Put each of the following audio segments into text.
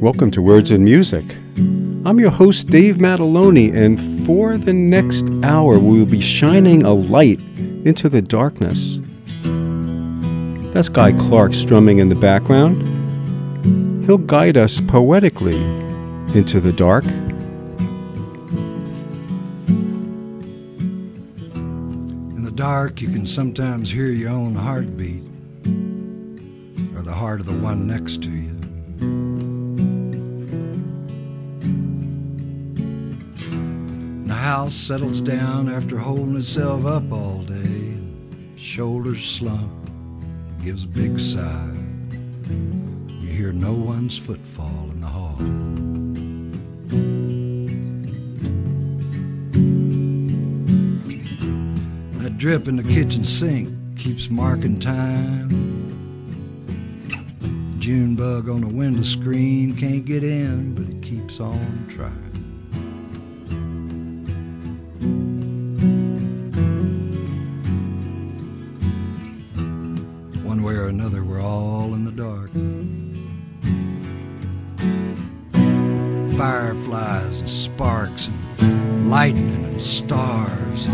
Welcome to Words and Music. I'm your host, Dave Mataloni, and for the next hour, we will be shining a light into the darkness. That's Guy Clark strumming in the background. He'll guide us poetically into the dark. In the dark, you can sometimes hear your own heartbeat or the heart of the one next to you. House settles down after holding itself up all day. Shoulders slump, gives a big sigh. You hear no one's footfall in the hall. That drip in the kitchen sink keeps marking time. June bug on the window screen can't get in, but it keeps on trying. Lightning and stars,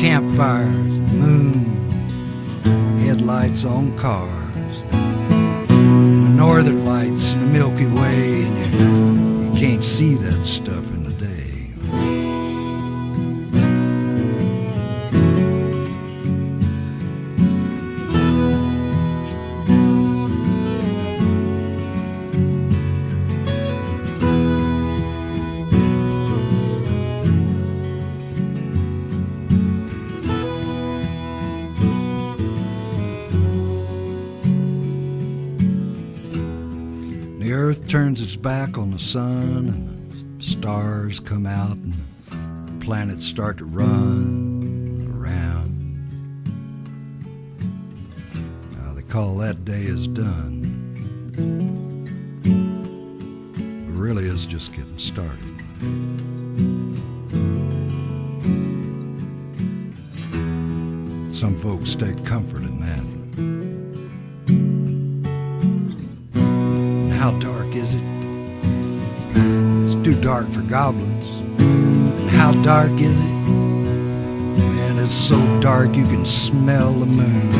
campfires, moon, headlights on cars, the northern lights in the Milky Way, and you, you can't see that stuff back on the sun and the stars come out and the planets start to run around. Now they call that day is done. It really is just getting started. Some folks take comfort in that. Dark for goblins. And how dark is it? Man, it's so dark you can smell the moon.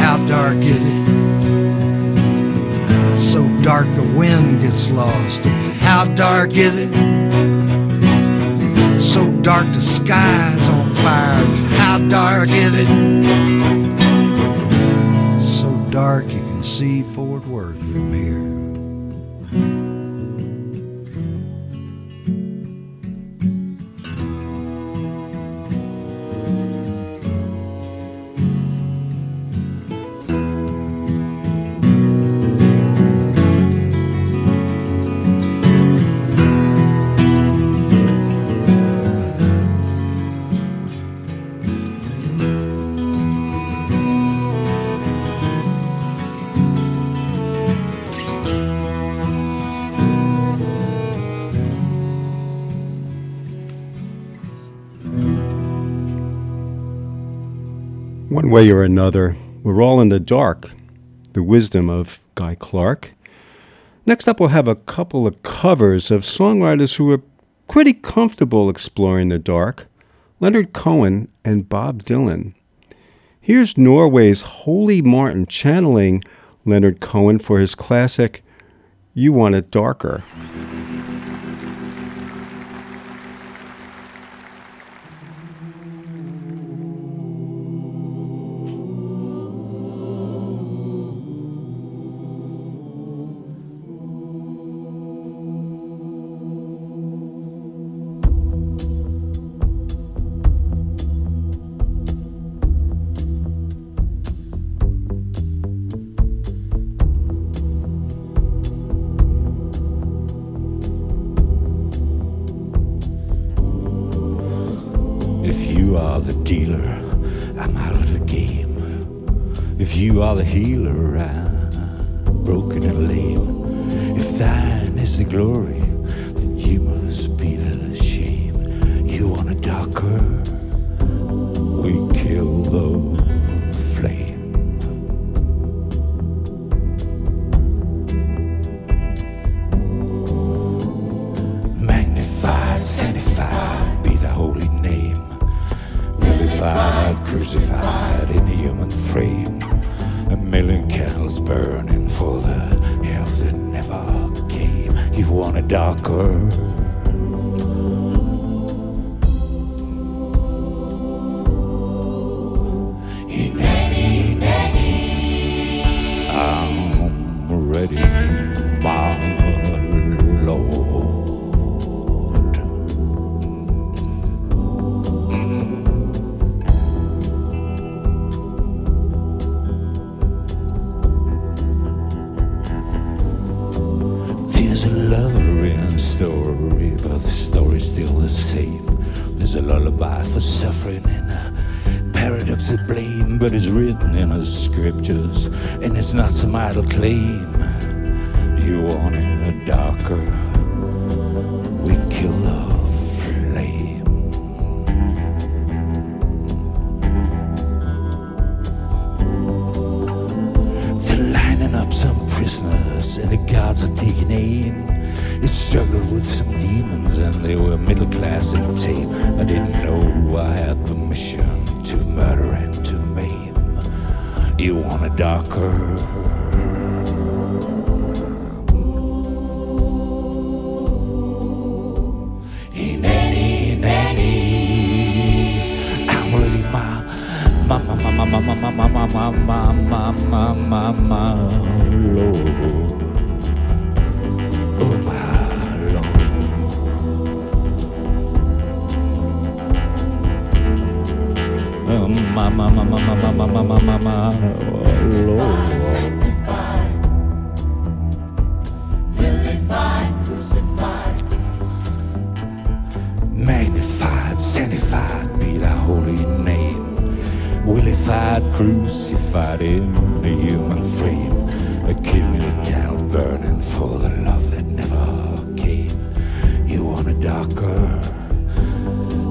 How dark is it? So dark the wind gets lost. How dark is it? So dark the sky's on fire. How dark is it? So dark you can see Fort Worth from here. One way or another, we're all in the dark. The wisdom of Guy Clark. Next up, we'll have a couple of covers of songwriters who are pretty comfortable exploring the dark Leonard Cohen and Bob Dylan. Here's Norway's Wholy Martin channeling Leonard Cohen for his classic You Want It Darker. I'll clean.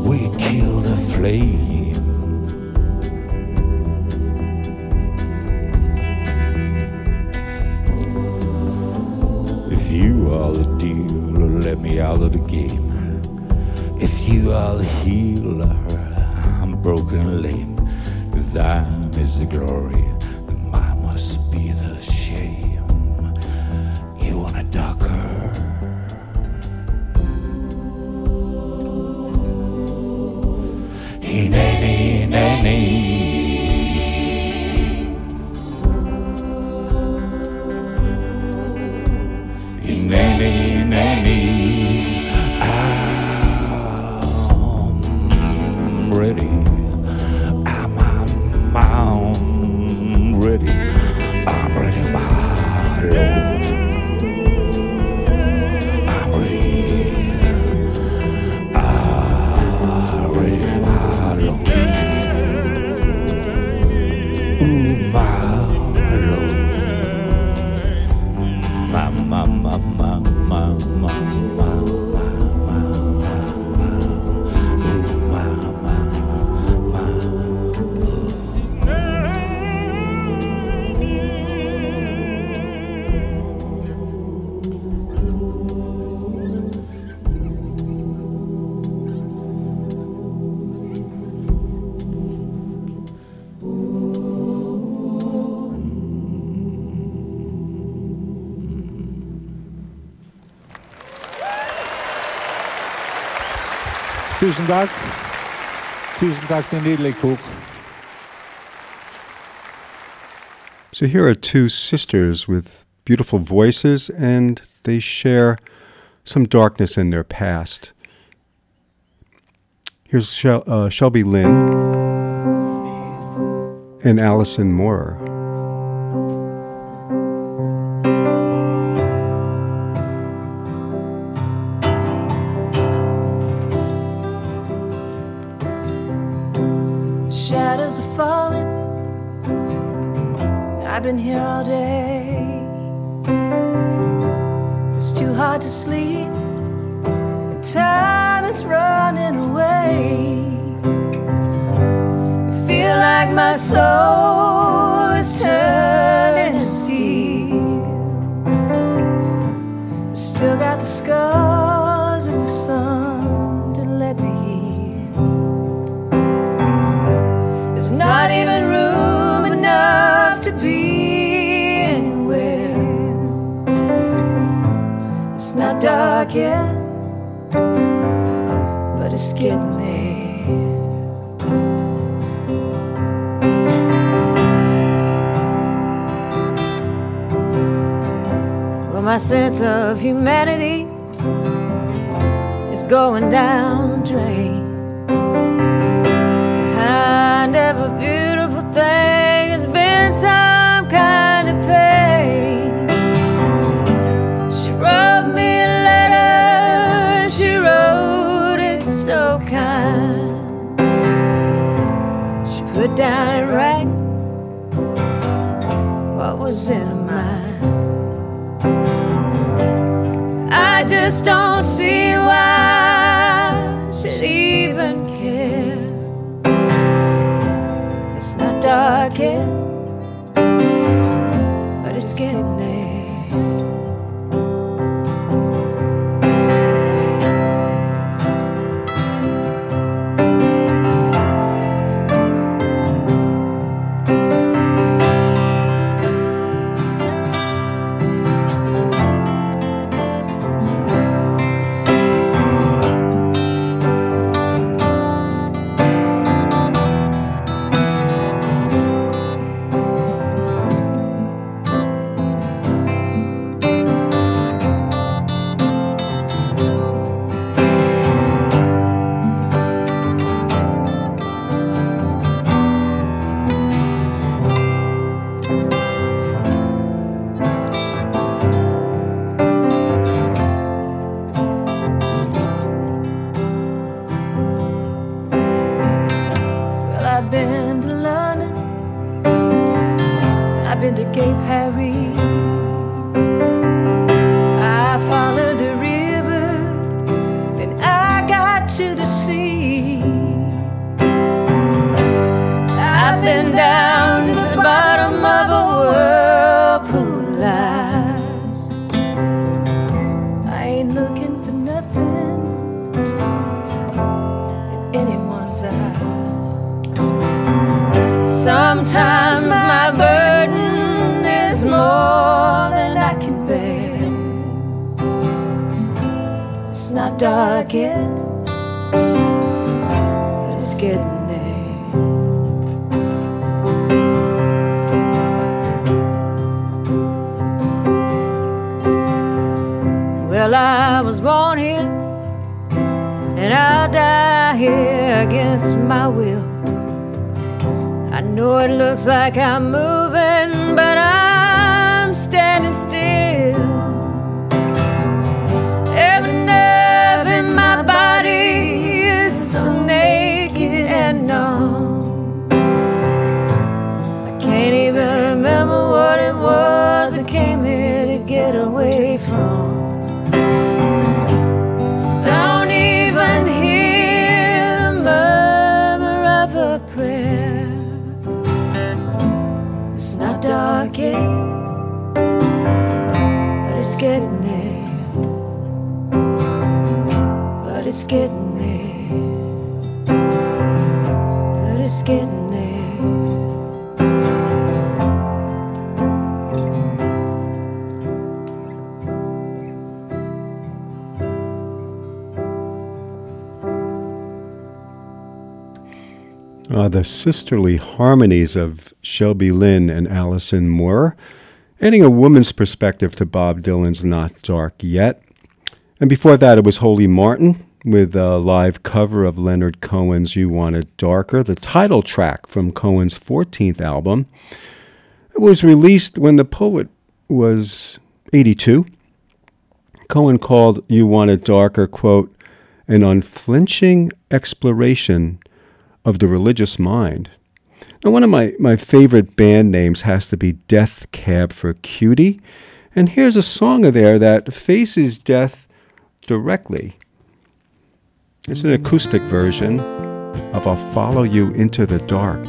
we kill the flame. If you are the dealer, let me out of the game. If you are the healer, I'm broken and lame. Thine is the glory. Tusen takk. Tusen takk til en nydelig kor. So here are two sisters with beautiful voices, and they share some darkness in their past. Here's Shel- uh, Shelby Lynne and Allison Moorer. Was in her mind. I just don't see why she'd even care. It's not dark yet, but it's getting It's not dark yet, but it's getting there. Well, I was born here, and I'll die here against my will. I know it looks like I'm moving, it's getting there. But it's getting there. Uh, the sisterly harmonies of Shelby Lynne and Allison Moorer, adding a woman's perspective to Bob Dylan's Not Dark Yet. And before that, it was Wholy Martin with a live cover of Leonard Cohen's You Want It Darker, the title track from Cohen's 14th album. It was released when the poet was 82. Cohen called You Want It Darker, quote, an unflinching exploration of the religious mind. Now, one of my, my favorite band names has to be Death Cab for Cutie. And here's a song of there that faces death directly. It's an acoustic version of I'll Follow You Into the Dark.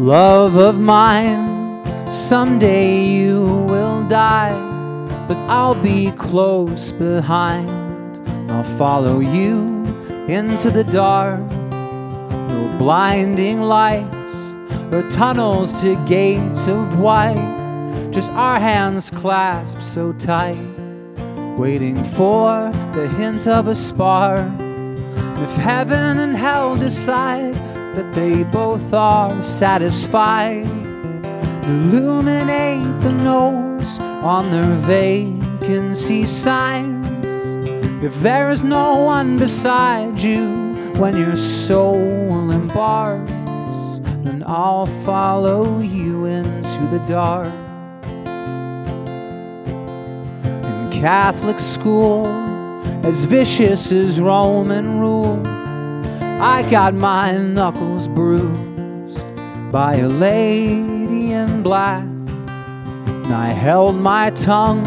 love of mine, Someday you will die, but I'll be close behind. I'll follow you into the dark. No blinding lights or tunnels to gates of white. Just our hands clasped so tight, waiting for the hint of a spark. If heaven and hell decide that they both are satisfied, illuminate the on their vacancy signs. If there is no one beside you when your soul embarks, then I'll follow you into the dark. In Catholic school, as vicious as Roman rule, I got my knuckles bruised by a lady in black. I held my tongue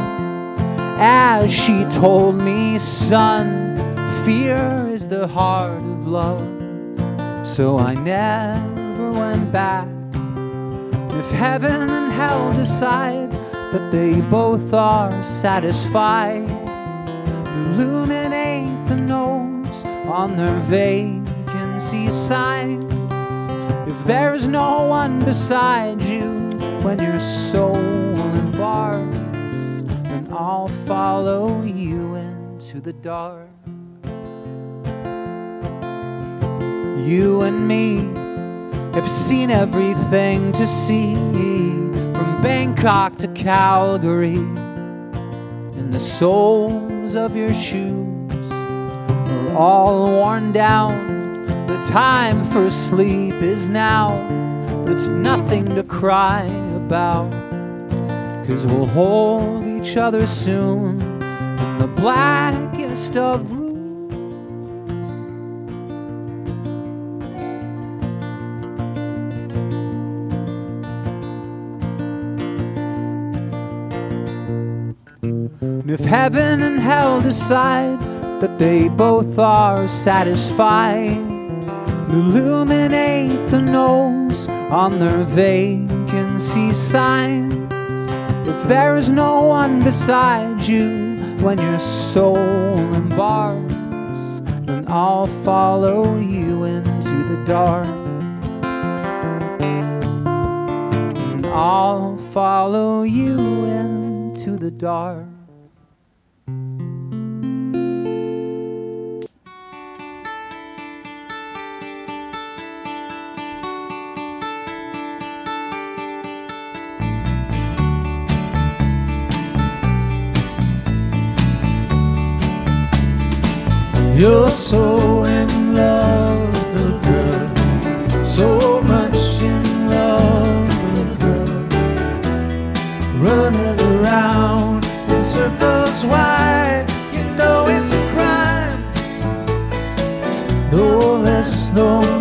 as she told me, son, fear is the heart of love. So I never went back. If heaven and hell decide that they both are satisfied, illuminate the nose on their vacancy signs. If there's no one beside you when your soul embarks, then I'll follow you into the dark. You and me have seen everything to see from Bangkok to Calgary, and the soles of your shoes are all worn down. The time for sleep is now, but it's nothing to cry about. Cause we'll hold each other soon in the blackest of rooms. If heaven and hell decide that they both are satisfied, illuminate the nose on their vacancy signs. If there is no one beside you when your soul embarks, then I'll follow you into the dark. And I'll follow you into the dark. You're so in love girl, so much in love girl. Running around in circles wide, you know it's a crime. No less, no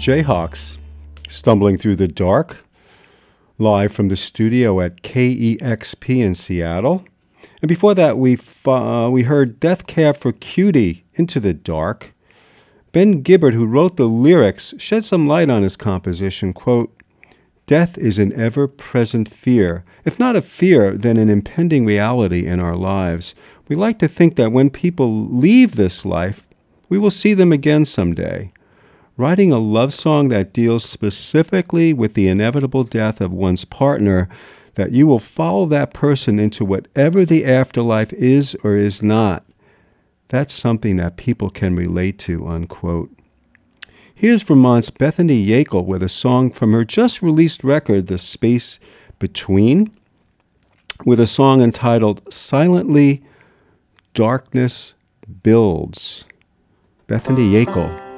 Jayhawks, stumbling through the dark, live from the studio at KEXP in Seattle. And before that, we uh, we heard Death Cab for Cutie, Into the Dark. Ben Gibbard, who wrote the lyrics, shed some light on his composition. Quote, Death is an ever present fear. If not a fear, then an impending reality in our lives. We like to think that when people leave this life, we will see them again someday. Writing a love song that deals specifically with the inevitable death of one's partner, that you will follow that person into whatever the afterlife is or is not. That's something that people can relate to, unquote. Here's Vermont's Bethanie Yeakle with a song from her just released record, The Space Between, with a song entitled Silently Darkness Builds. Bethanie Yeakle.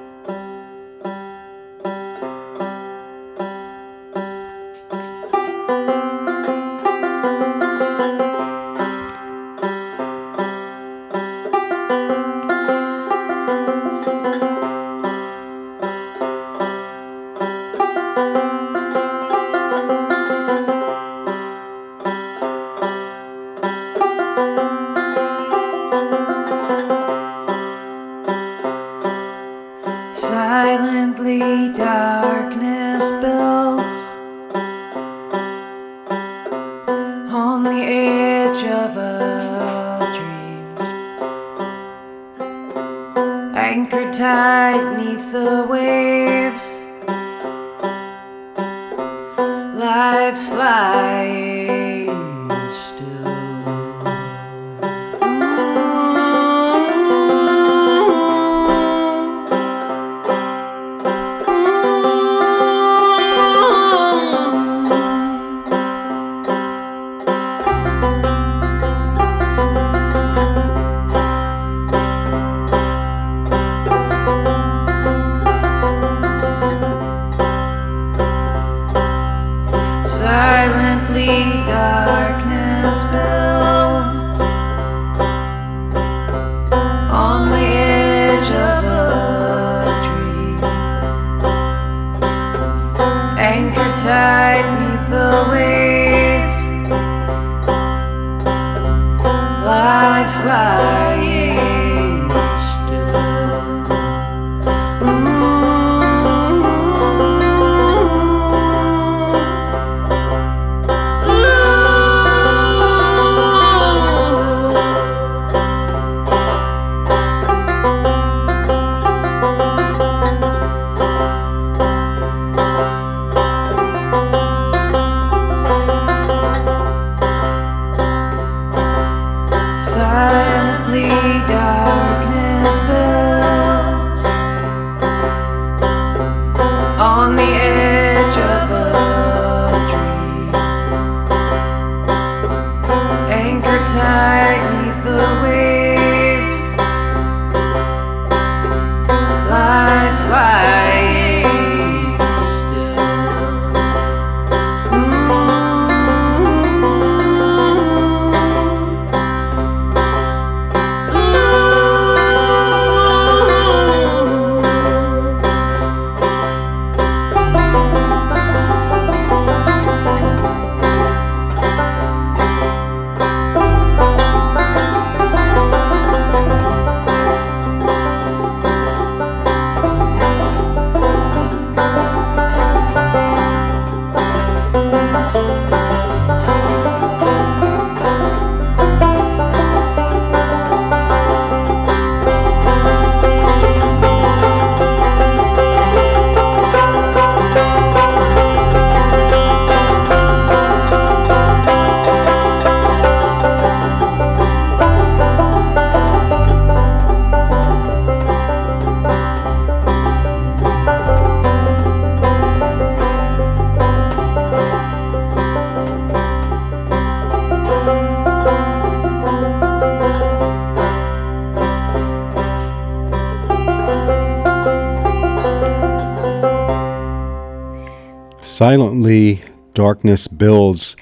darkness builds.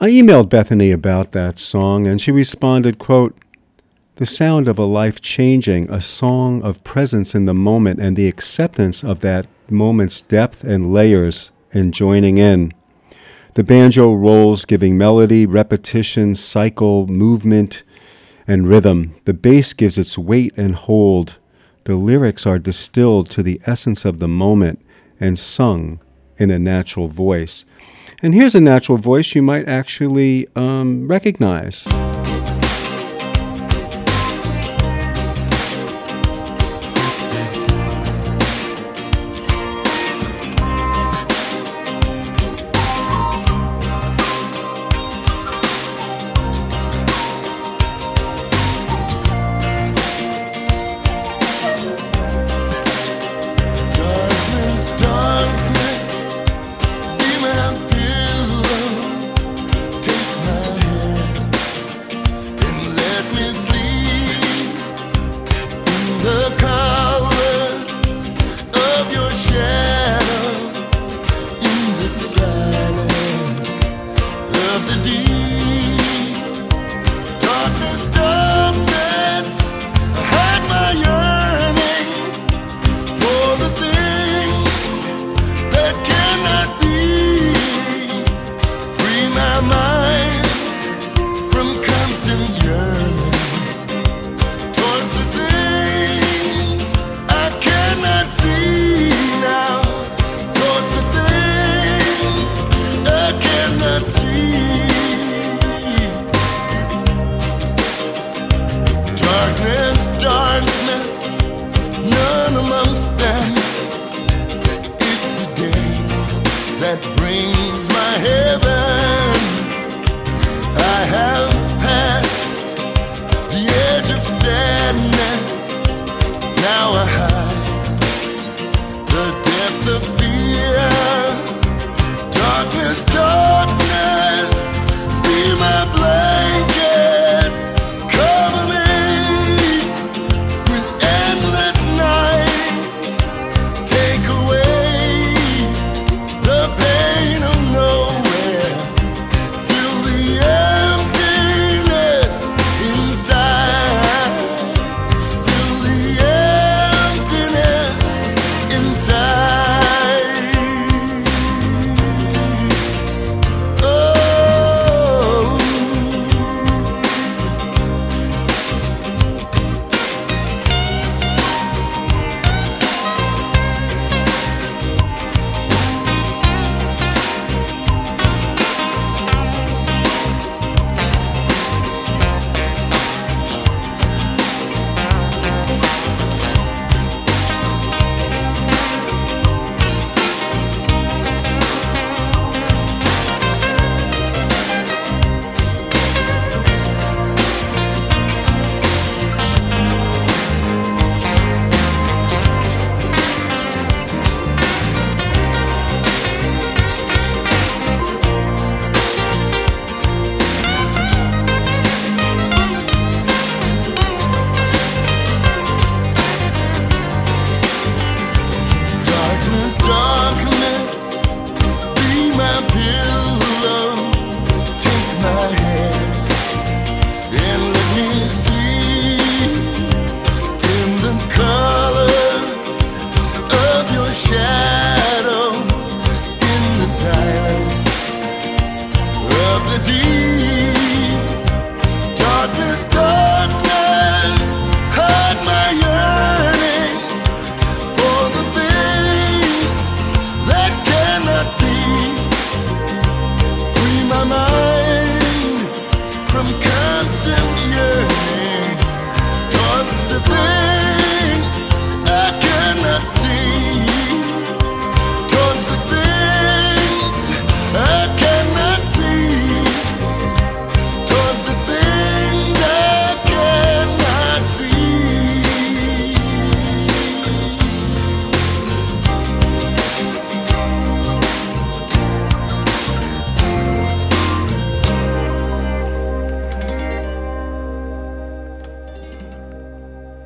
I emailed Bethanie about that song, and she responded, quote, the sound of a life changing, a song of presence in the moment and the acceptance of that moment's depth and layers and joining in. The banjo rolls, giving melody, repetition, cycle, movement, and rhythm. The bass gives its weight and hold. The lyrics are distilled to the essence of the moment and sung in a natural voice. And here's a natural voice you might actually um, recognize.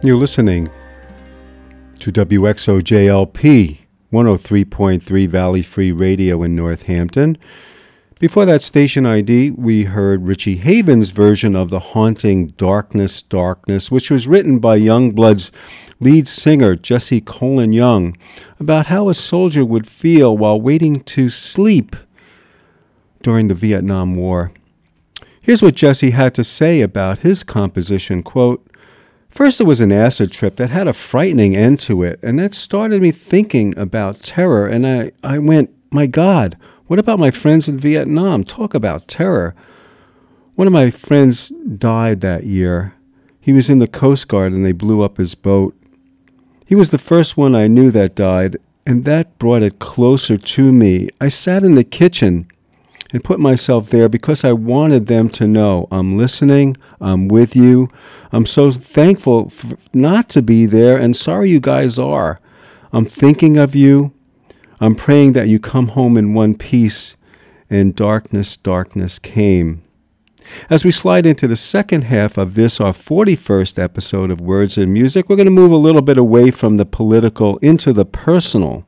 You're listening to WXOJLP 103.3 Valley Free Radio in Northampton. Before that station ID, we heard Richie Havens' version of The Haunting Darkness, Darkness, which was written by Youngblood's lead singer, Jesse Colin Young, about how a soldier would feel while waiting to sleep during the Vietnam War. Here's what Jesse had to say about his composition, quote, First, it was an acid trip that had a frightening end to it, and that started me thinking about terror. And I, I went, My God, what about my friends in Vietnam? Talk about terror. One of my friends died that year. He was in the Coast Guard and they blew up his boat. He was the first one I knew that died, and that brought it closer to me. I sat in the kitchen and put myself there because I wanted them to know I'm listening, I'm with you. I'm so thankful not to be there, and sorry you guys are. I'm thinking of you. I'm praying that you come home in one piece. And darkness, darkness came. As we slide into the second half of this, our 41st episode of Words and Music, we're going to move a little bit away from the political into the personal.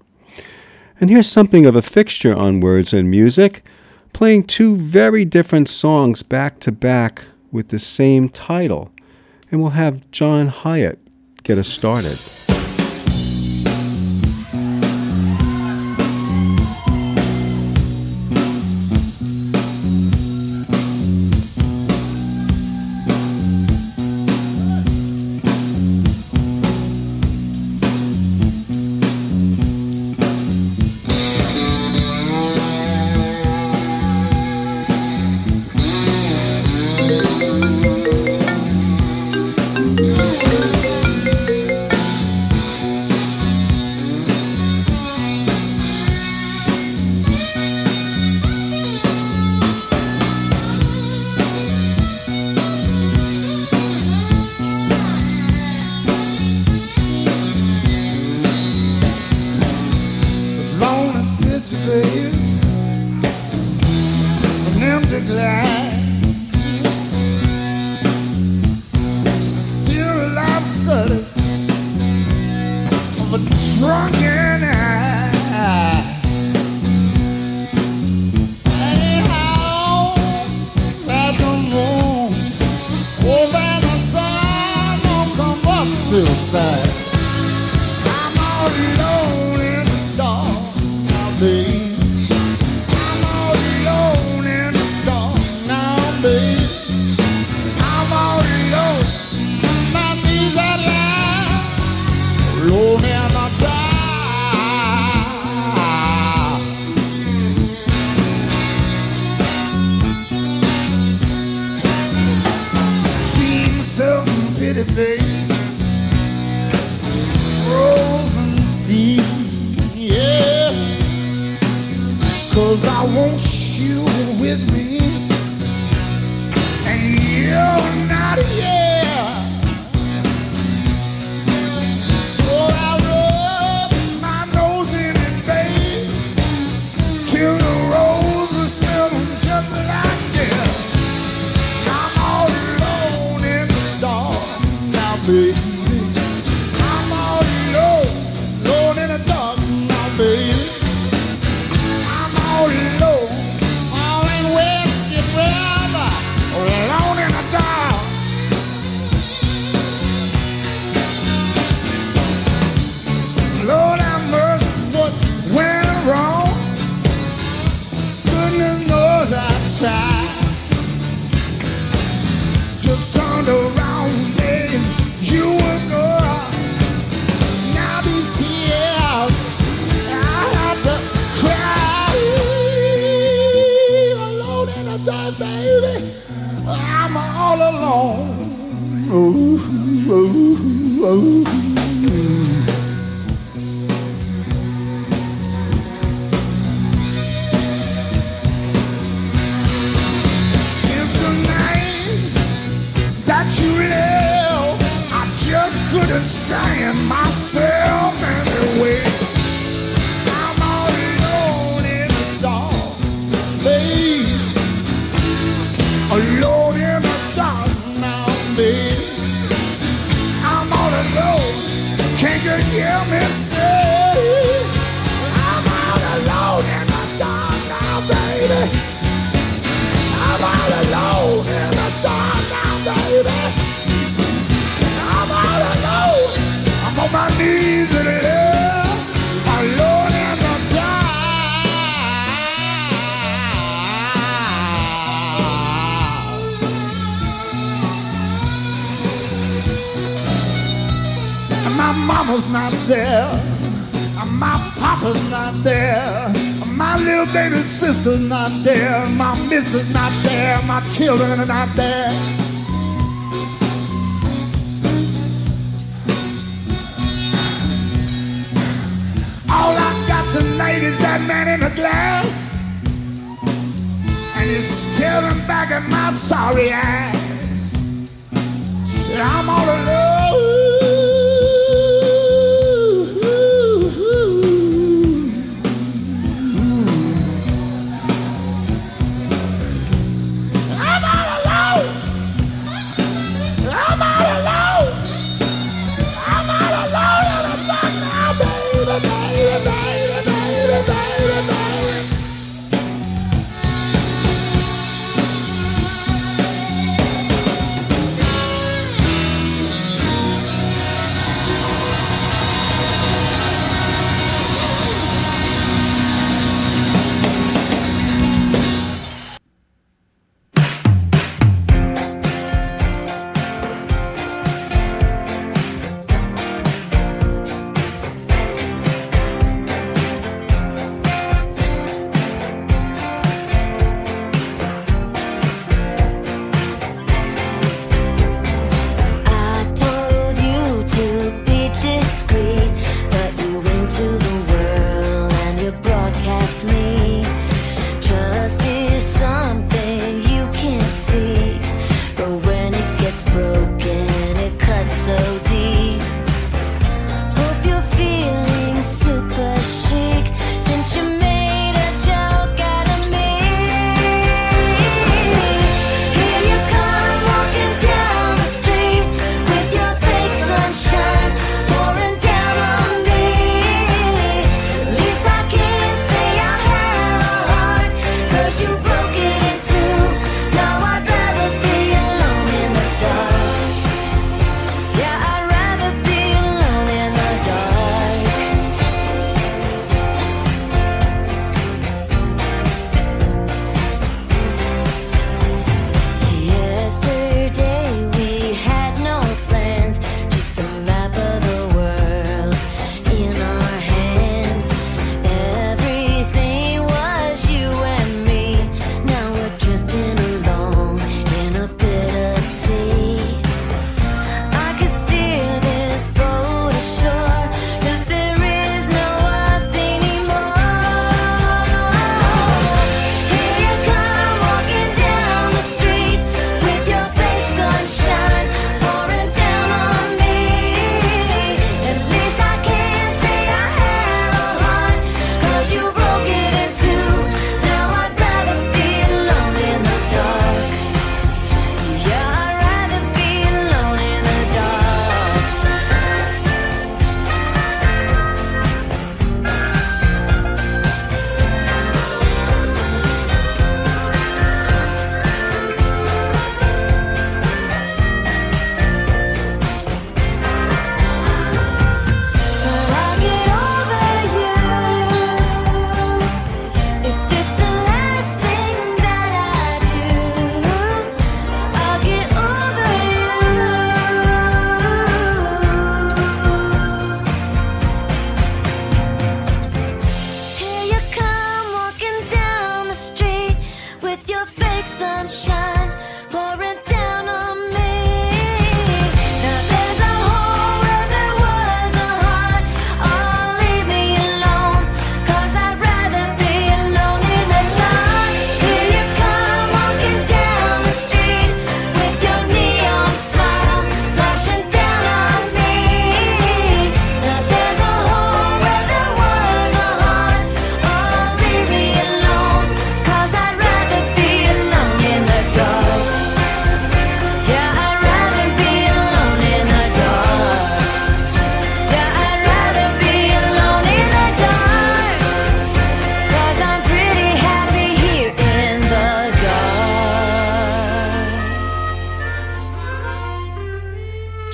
And here's something of a fixture on Words and Music, playing two very different songs back to back with the same title. And we'll have John Hiatt get us started. Come up children are not there.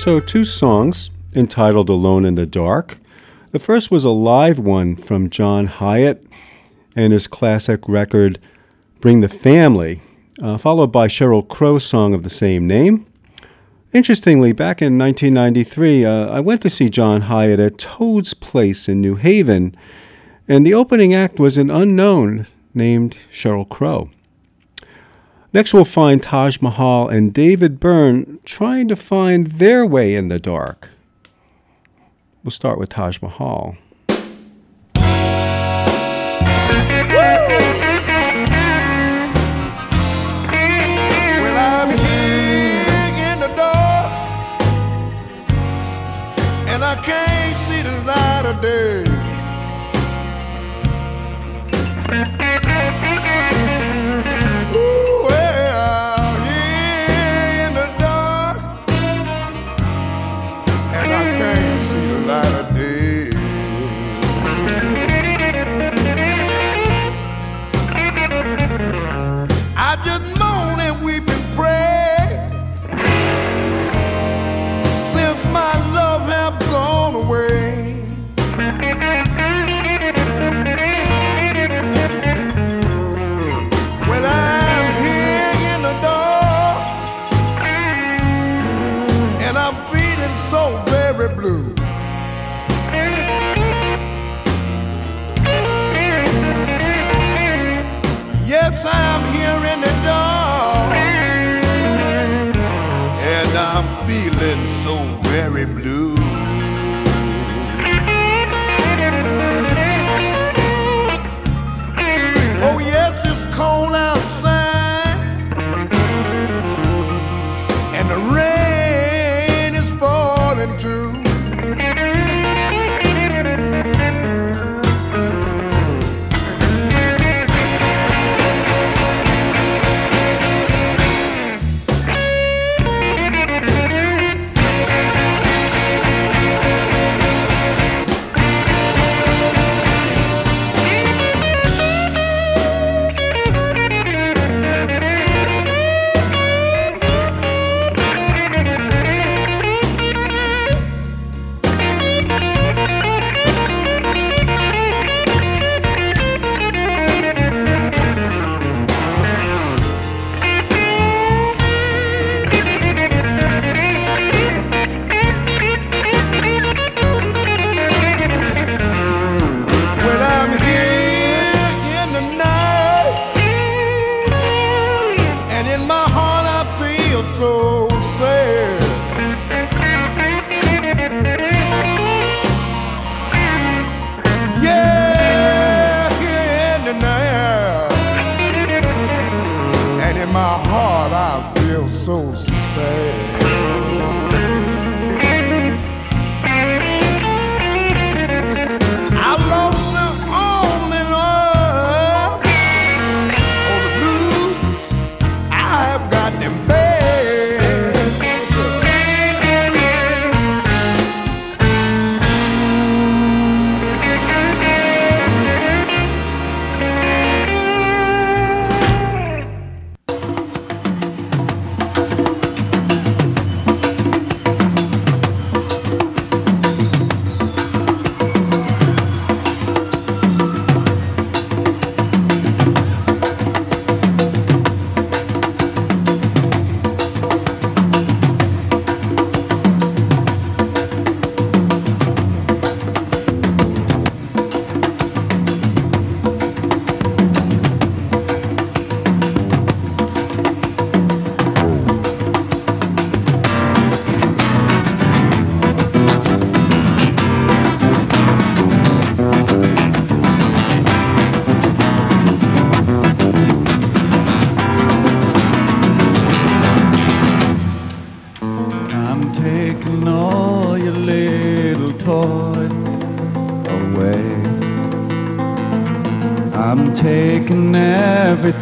So two songs entitled Alone in the Dark. The first was a live one from John Hiatt and his classic record Bring the Family, uh, followed by Sheryl Crow's song of the same name. Interestingly, back in 1993, uh, I went to see John Hiatt at Toad's Place in New Haven, and the opening act was an unknown named Sheryl Crow. Next, we'll find Taj Mahal and David Byrne trying to find their way in the dark. We'll start with Taj Mahal.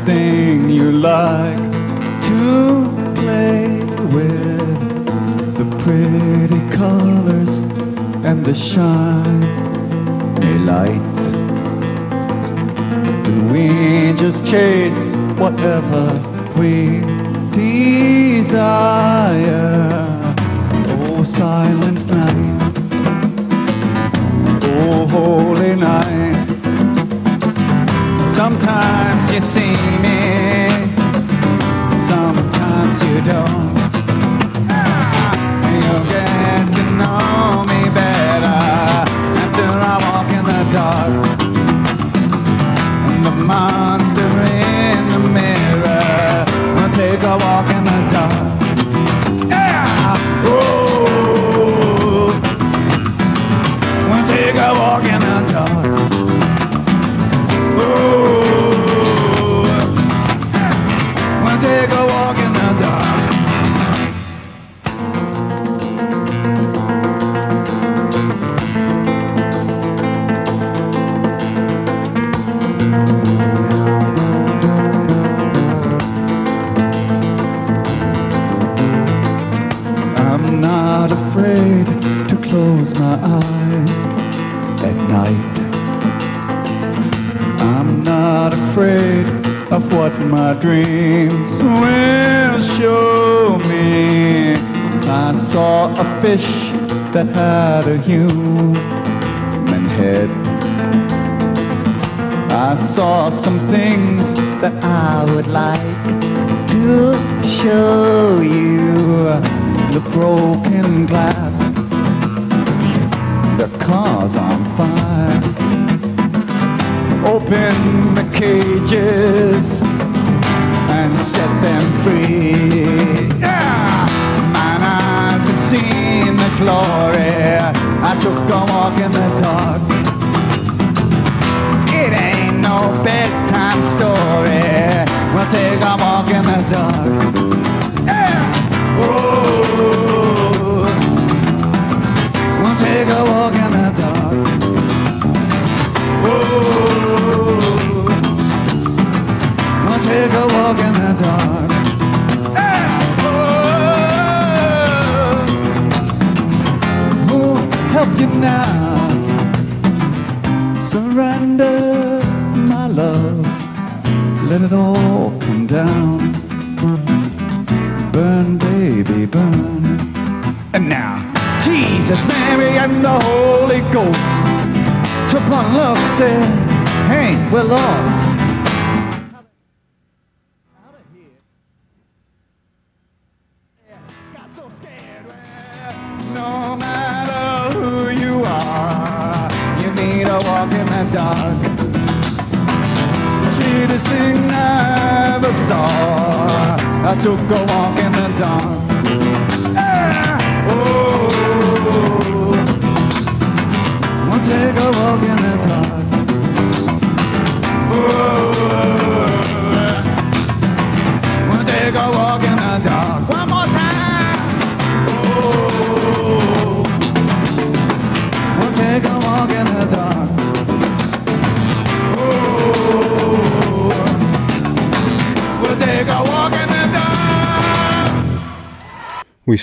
thing. Fish that had a human head. I saw some things that I would like to show you. The broken glory. I took a walk in the dark. It ain't no bedtime story. We'll take a walk in the dark. Let it all come down. Burn, baby, burn. And now, Jesus, Mary, and the Holy Ghost. Took one look, said, Hey, we're lost.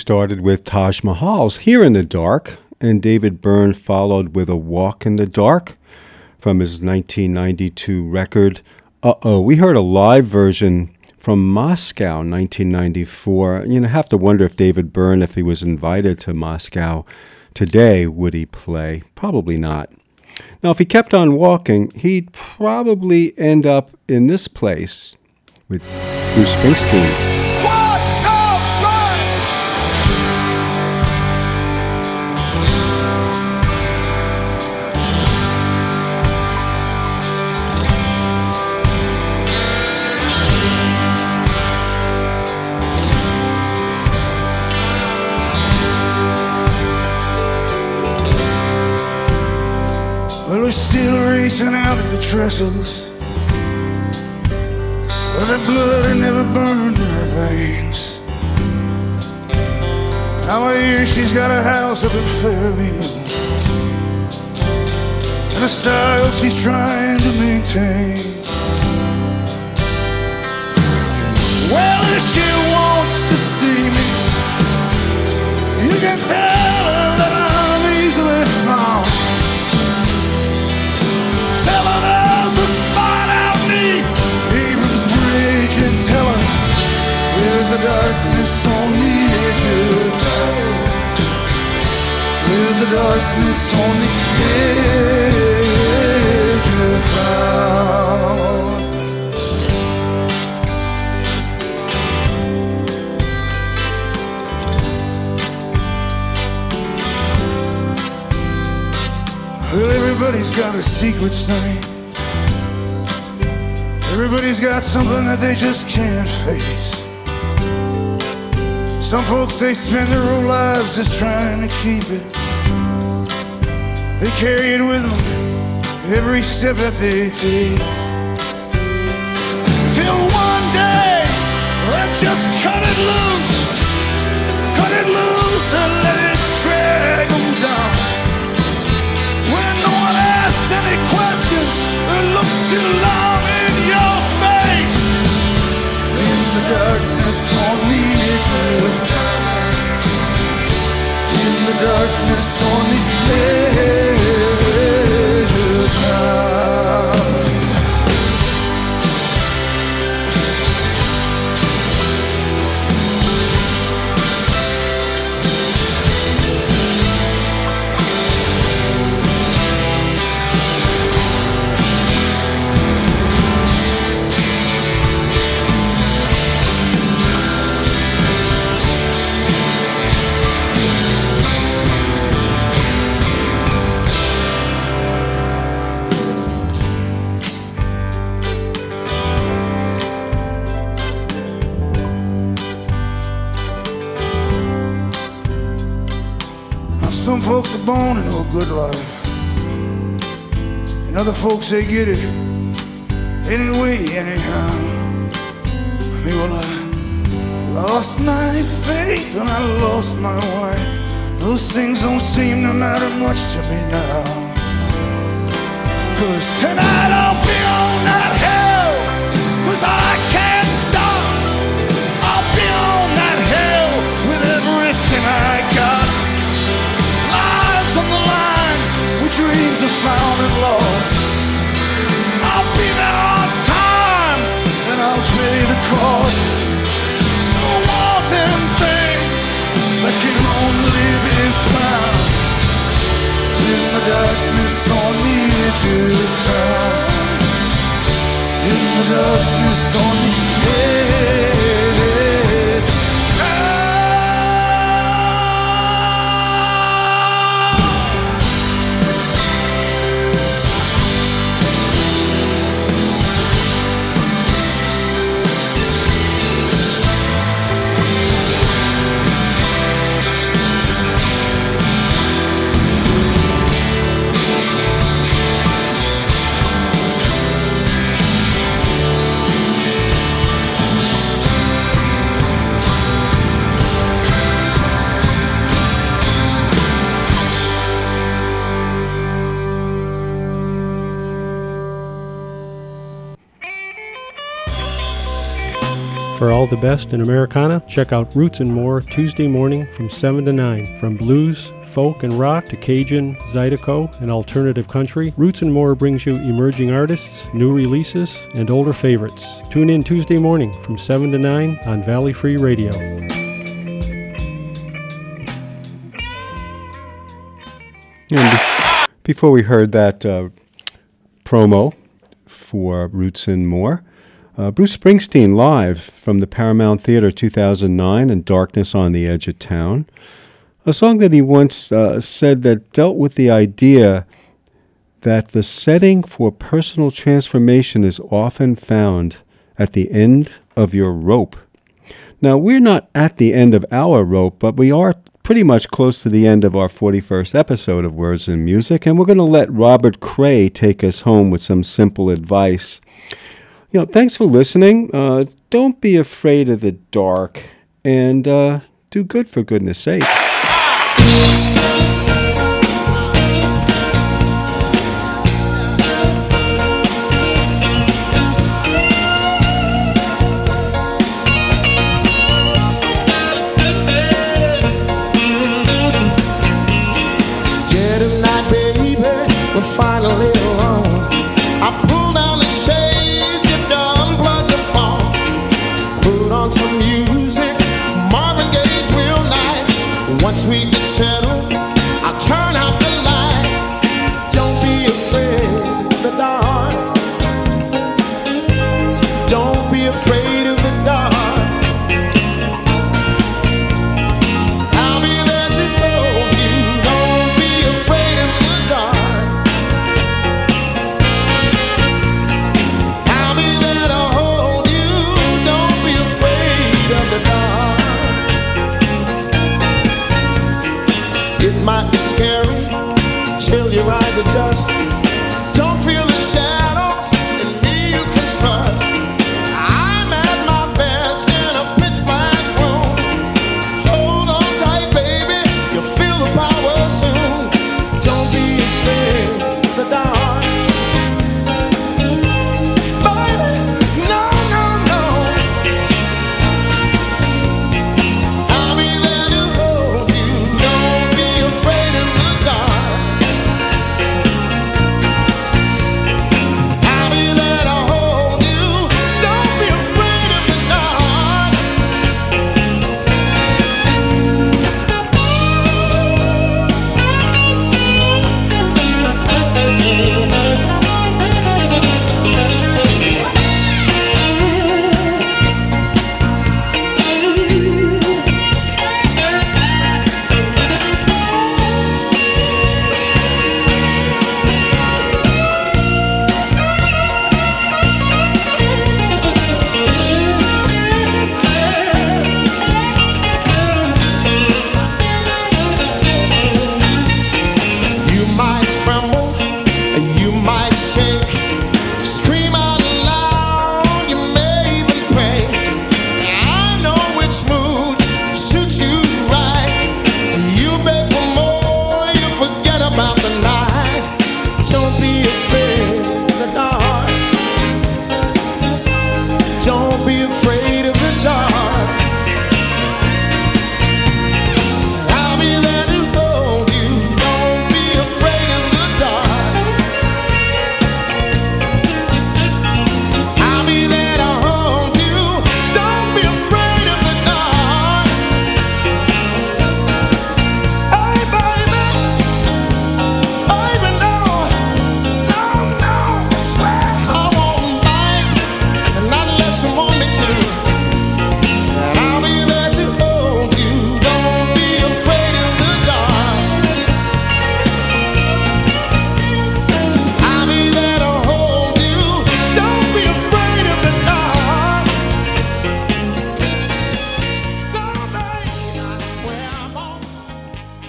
Started with Taj Mahal's Here in the Dark, and David Byrne followed with A Walk in the Dark from his 1992 record. Uh oh, we heard a live version from Moscow 1994. You know, I have to wonder if David Byrne, if he was invited to Moscow today, would he play? Probably not. Now, if he kept on walking, he'd probably end up in this place with Bruce Springsteen. Still racing out of the trestles. Well, the blood had never burned in her veins. Now I hear she's got a house up in Fairview. And a style she's trying to maintain. Well, if she wants to see me, you can tell her that I'm easily found. A spot out near Abrams Bridge and there's a darkness on the edge of. There's a darkness on the edge Everybody's got a secret, Sonny. Everybody's got something that they just can't face. Some folks, they spend their whole lives just trying to keep it. They carry it with them every step that they take. Till one day, they just cut it loose. Darkness on the edge good life, and other folks they get it anyway, anyhow. I mean, well, I lost my faith and I lost my wife. Those things don't seem to matter much to me now. Cause tonight I'll be on that hell, cause I can't dreams are found and lost. I'll be there on time and I'll pay the cost. Wanting things that can only be found in the darkness on the edge of time. In the darkness on the the best in Americana, check out Roots and More Tuesday morning from 7 to 9. From blues, folk, and rock to Cajun, Zydeco, and alternative country, Roots and More brings you emerging artists, new releases, and older favorites. Tune in Tuesday morning from 7 to 9 on Valley Free Radio. And before we heard that uh, promo for Roots and More, uh, Bruce Springsteen live from the Paramount Theater 2009 and Darkness on the Edge of Town. A song that he once uh, said that dealt with the idea that the setting for personal transformation is often found at the end of your rope. Now, we're not at the end of our rope, but we are pretty much close to the end of our 41st episode of Words and Music, and we're going to let Robert Cray take us home with some simple advice. You know, thanks for listening. Uh, don't be afraid of the dark, and uh, do good for goodness sake.